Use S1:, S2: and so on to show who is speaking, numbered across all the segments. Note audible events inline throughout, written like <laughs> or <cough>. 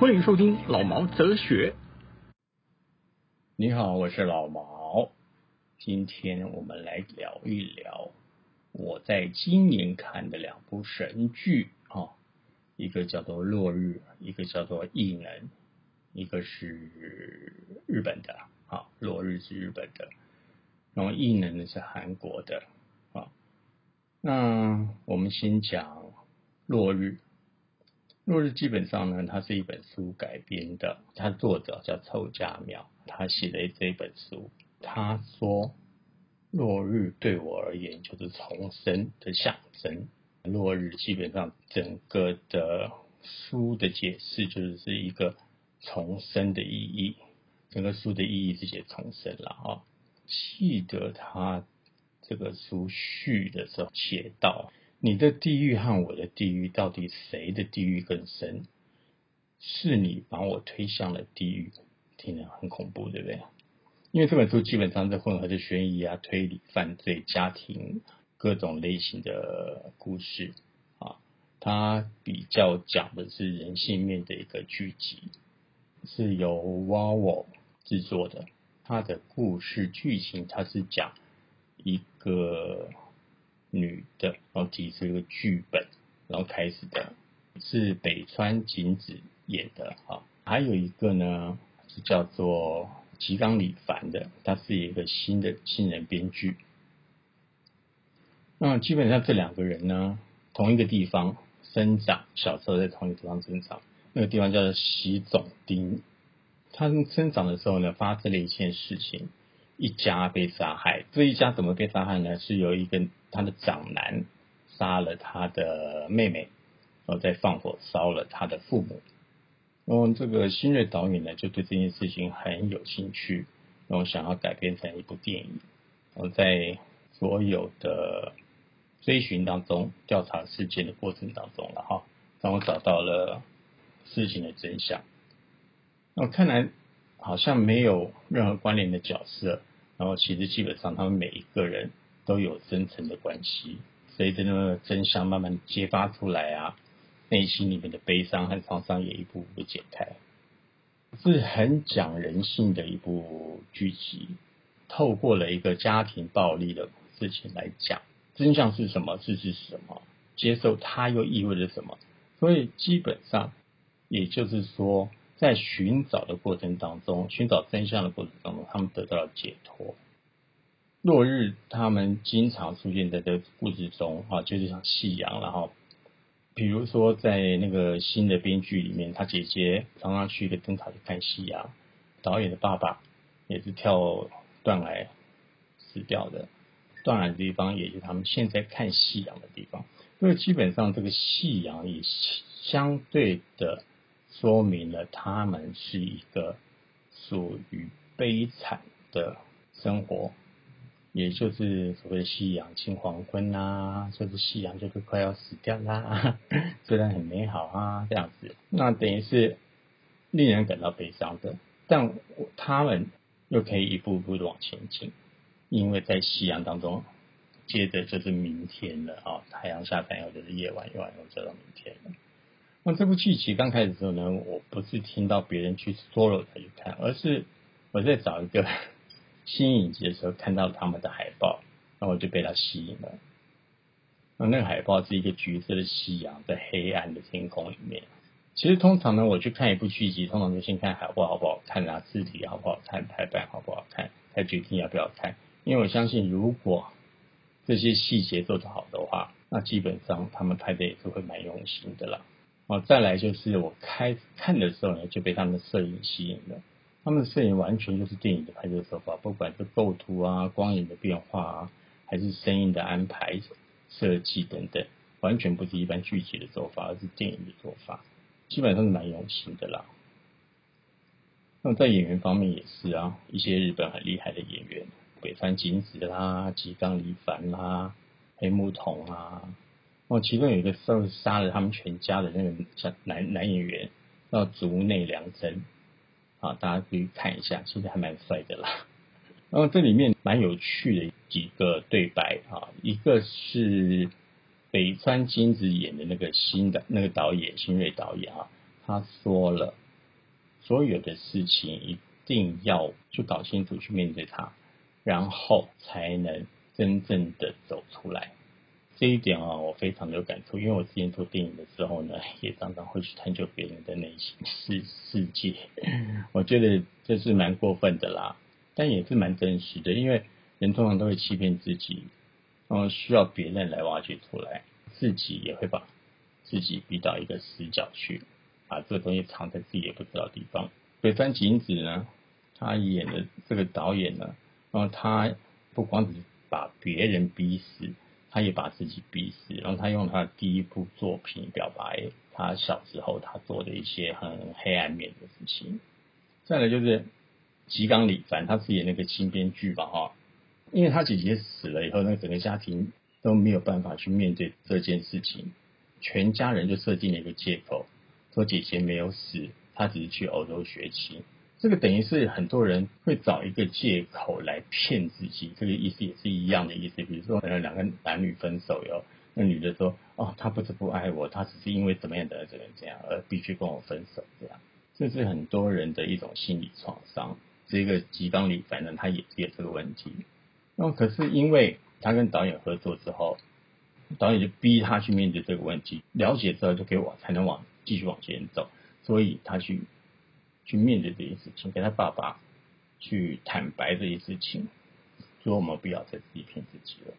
S1: 欢迎收听老毛哲学。
S2: 你好，我是老毛。今天我们来聊一聊我在今年看的两部神剧啊，一个叫做《落日》，一个叫做《异能》，一个是日本的啊，《落日》是日本的，然后《异能》呢是韩国的啊。那我们先讲《落日》。落日基本上呢，它是一本书改编的，它作者叫臭家苗，他写的这本书，他说落日对我而言就是重生的象征。落日基本上整个的书的解释就是是一个重生的意义，整个书的意义是写重生了啊。记得他这个书序的时候写到。你的地狱和我的地狱，到底谁的地狱更深？是你把我推向了地狱，听着很恐怖，对不对？因为这本书基本上是混合着悬疑啊、推理、犯罪、家庭各种类型的故事啊。它比较讲的是人性面的一个剧集，是由 Wow 制作的。它的故事剧情，它是讲一个。女的，然后提出一个剧本，然后开始的，是北川景子演的啊。还有一个呢，是叫做吉冈里凡的，他是一个新的新人编剧。那基本上这两个人呢，同一个地方生长，小时候在同一个地方生长，那个地方叫做西总町。他生长的时候呢，发生了一件事情。一家被杀害，这一家怎么被杀害呢？是由一个他的长男杀了他的妹妹，然后再放火烧了他的父母。然后这个新锐导演呢，就对这件事情很有兴趣，然后想要改编成一部电影。然后在所有的追寻当中，调查事件的过程当中了哈，让我找到了事情的真相。那看来好像没有任何关联的角色。然后其实基本上他们每一个人都有深层的关系，随着那个真相慢慢揭发出来啊，内心里面的悲伤和创伤也一步步解开，是很讲人性的一部剧集。透过了一个家庭暴力的事情来讲，真相是什么，事实是什么，接受它又意味着什么。所以基本上，也就是说。在寻找的过程当中，寻找真相的过程当中，他们得到了解脱。落日他们经常出现在这个故事中啊，就是像夕阳，然后比如说在那个新的编剧里面，他姐姐常常去一个灯塔去看夕阳，导演的爸爸也是跳断崖死掉的，断崖的地方也是他们现在看夕阳的地方，因为基本上这个夕阳也相对的。说明了他们是一个属于悲惨的生活，也就是所谓夕阳近黄昏啊，就是夕阳就是快要死掉啦，<laughs> 虽然很美好啊这样子，那等于是令人感到悲伤的，但他们又可以一步步的往前进，因为在夕阳当中，接着就是明天了啊，太阳下山后就是夜晚，夜晚又走到明天了。那这部剧集刚开始的时候呢，我不是听到别人去 solo 才去看，而是我在找一个 <laughs> 新影集的时候看到他们的海报，那我就被它吸引了。那那个海报是一个橘色的夕阳在黑暗的天空里面。其实通常呢，我去看一部剧集，通常就先看海报好不好看啊，字体好不好看，排版好不好看，才决定要不要看。因为我相信，如果这些细节做得好的话，那基本上他们拍的也是会蛮用心的啦。哦，再来就是我开看的时候呢，就被他们的摄影吸引了。他们的摄影完全就是电影的拍摄手法，不管是构图啊、光影的变化啊，还是声音的安排、设计等等，完全不是一般剧集的做法，而是电影的做法，基本上是蛮用心的啦。那么在演员方面也是啊，一些日本很厉害的演员，北川景子啦、吉冈里帆啦、黑木瞳啊，哦，其中有一个时候杀了他们全家的那个男男演员叫竹内良真，啊，大家可以看一下，其实还蛮帅的啦。然后这里面蛮有趣的几个对白啊，一个是北川景子演的那个新的那个导演新锐导演啊，他说了。所有的事情一定要去搞清楚，去面对它，然后才能真正的走出来。这一点啊，我非常的有感触，因为我之前做电影的时候呢，<laughs> 也常常会去探究别人的内心世世界。<laughs> 我觉得这是蛮过分的啦，但也是蛮真实的，因为人通常都会欺骗自己，然后需要别人来挖掘出来，自己也会把自己逼到一个死角去。把这个东西藏在自己也不知道的地方。北山景子呢，他演的这个导演呢，然后他不光只是把别人逼死，他也把自己逼死。然后他用他的第一部作品表白他小时候他做的一些很黑暗面的事情。再来就是吉冈里帆，他是演那个新编剧吧哈，因为他姐姐死了以后，那整个家庭都没有办法去面对这件事情，全家人就设定了一个借口。说姐姐没有死，她只是去欧洲学习。这个等于是很多人会找一个借口来骗自己，这个意思也是一样的意思。比如说，两个男女分手哟，那女的说：“哦，他不是不爱我，他只是因为怎么样的怎么样而必须跟我分手。”这样，这是很多人的一种心理创伤。这个吉冈里，反正他也有这个问题。那，可是因为他跟导演合作之后，导演就逼他去面对这个问题，了解之后就给我才能往。继续往前走，所以他去去面对这些事情，跟他爸爸去坦白这些事情，说我们不要再自己骗自己了。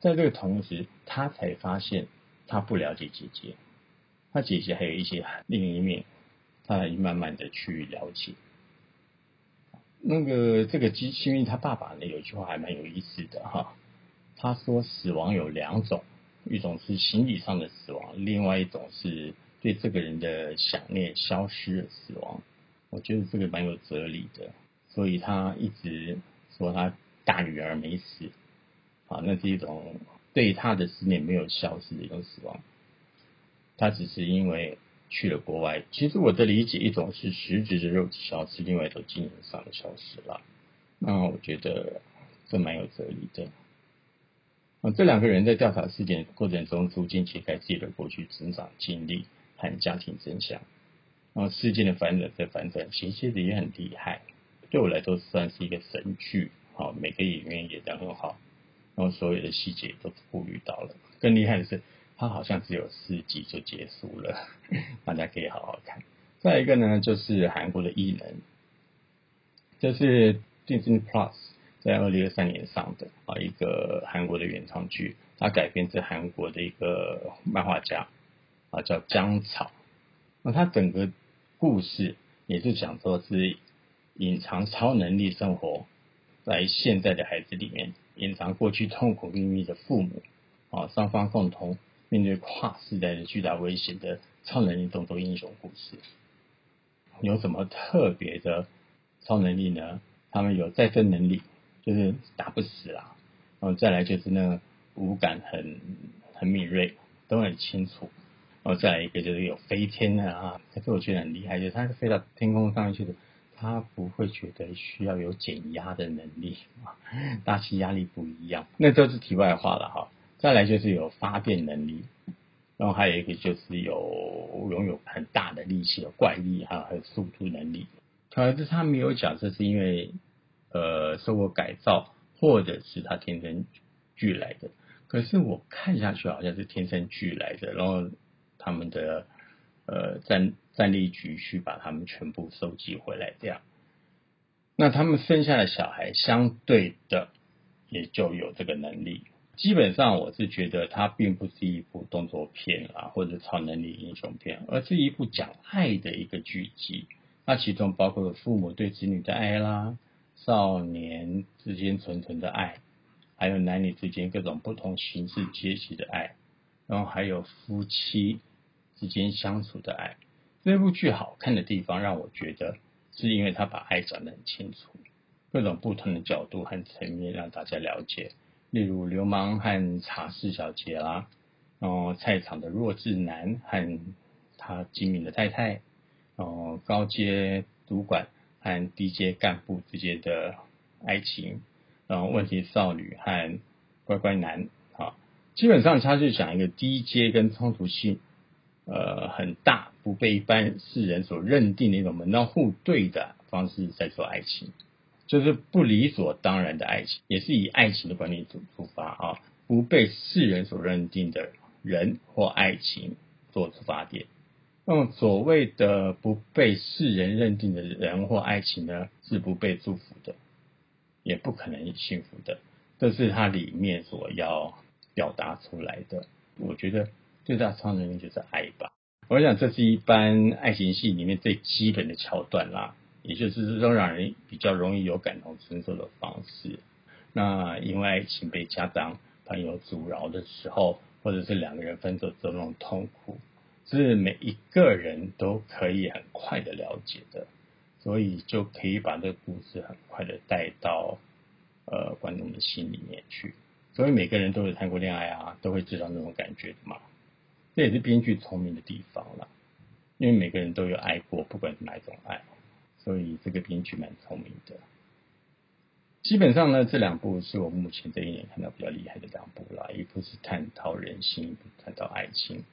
S2: 在这个同时，他才发现他不了解姐姐，他姐姐还有一些另一面，他慢慢的去了解。那个这个机器因为他爸爸呢有一句话还蛮有意思的哈，他说死亡有两种，一种是心理上的死亡，另外一种是。对这个人的想念消失了，死亡，我觉得这个蛮有哲理的。所以他一直说他大女儿没死，啊，那是一种对他的思念没有消失的一种死亡。他只是因为去了国外。其实我的理解，一种是实质的肉体消失，另外一种精神上的消失了。那我觉得这蛮有哲理的。啊，这两个人在调查事件过程中，逐渐揭开自己的过去成长经历。和家庭真相，然后事件的反转再反转，其实也很厉害。对我来说算是一个神剧，好，每个演员演的很好，然后所有的细节都顾虑到了。更厉害的是，它好像只有四集就结束了，大家可以好好看。再一个呢，就是韩国的艺人，这是 Disney Plus 在二零二三年上的啊一个韩国的原创剧，它改编自韩国的一个漫画家。啊，叫姜草。那他整个故事也是讲说，是隐藏超能力生活在现在的孩子里面，隐藏过去痛苦秘密的父母啊，双方共同面对跨世代的巨大危险的超能力动作英雄故事。有什么特别的超能力呢？他们有再生能力，就是打不死啦。然后再来就是那个五感很很敏锐，都很清楚。然后再一个就是有飞天的啊，可是我觉得很厉害，就是他是飞到天空上去的，他不会觉得需要有减压的能力啊，<laughs> 大气压力不一样。那都是题外话了哈。再来就是有发电能力，然后还有一个就是有拥有很大的力气的怪力哈，还有速度能力。可是他没有讲这是因为呃受过改造，或者是他天生俱来的。可是我看下去好像是天生俱来的，然后。他们的呃战战力局去把他们全部收集回来，这样，那他们生下的小孩相对的也就有这个能力。基本上我是觉得它并不是一部动作片啊，或者超能力英雄片，而是一部讲爱的一个剧集。那其中包括了父母对子女的爱啦，少年之间纯纯的爱，还有男女之间各种不同形式阶级的爱，然后还有夫妻。之间相处的爱，这部剧好看的地方让我觉得是因为他把爱讲得很清楚，各种不同的角度和层面让大家了解。例如流氓和茶室小姐啦，然后，菜场的弱智男和他精明的太太，然后，高阶主管和低阶干部之间的爱情，然后问题少女和乖乖男，啊，基本上他就讲一个低阶跟冲突性，呃，很大，不被一般世人所认定的一种门当户对的方式在做爱情。就是不理所当然的爱情，也是以爱情的观念出出发啊，不被世人所认定的人或爱情做出发点。那么所谓的不被世人认定的人或爱情呢，是不被祝福的，也不可能幸福的。这是它里面所要表达出来的。我觉得最大创造力就是爱吧。我想这是一般爱情戏里面最基本的桥段啦。也就是这种，让人比较容易有感同身受的方式。那因为爱情被家长、朋友阻挠的时候，或者是两个人分手之后那种痛苦，是每一个人都可以很快的了解的，所以就可以把这个故事很快的带到呃观众的心里面去。所以每个人都有谈过恋爱啊，都会知道那种感觉的嘛。这也是编剧聪明的地方了，因为每个人都有爱过，不管是哪一种爱。所以这个编剧蛮聪明的。基本上呢，这两部是我目前这一年看到比较厉害的两部啦。一部是探讨人性，一部探讨爱情，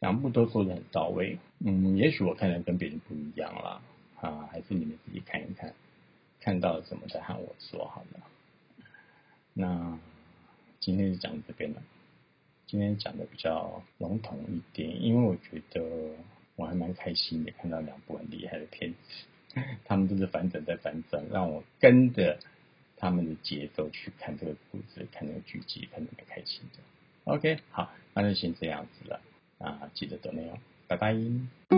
S2: 两部都做的很到位。嗯，也许我看的跟别人不一样啦，啊，还是你们自己看一看，看到什么再和我说好了。那今天就讲这边了。今天讲的比较笼统一点，因为我觉得我还蛮开心的，看到两部很厉害的片子。<laughs> 他们都是反转再反转，让我跟着他们的节奏去看这个故事，看那个剧集，看得蛮开心的。OK，好，那就先这样子了啊，记得等内哦，拜拜。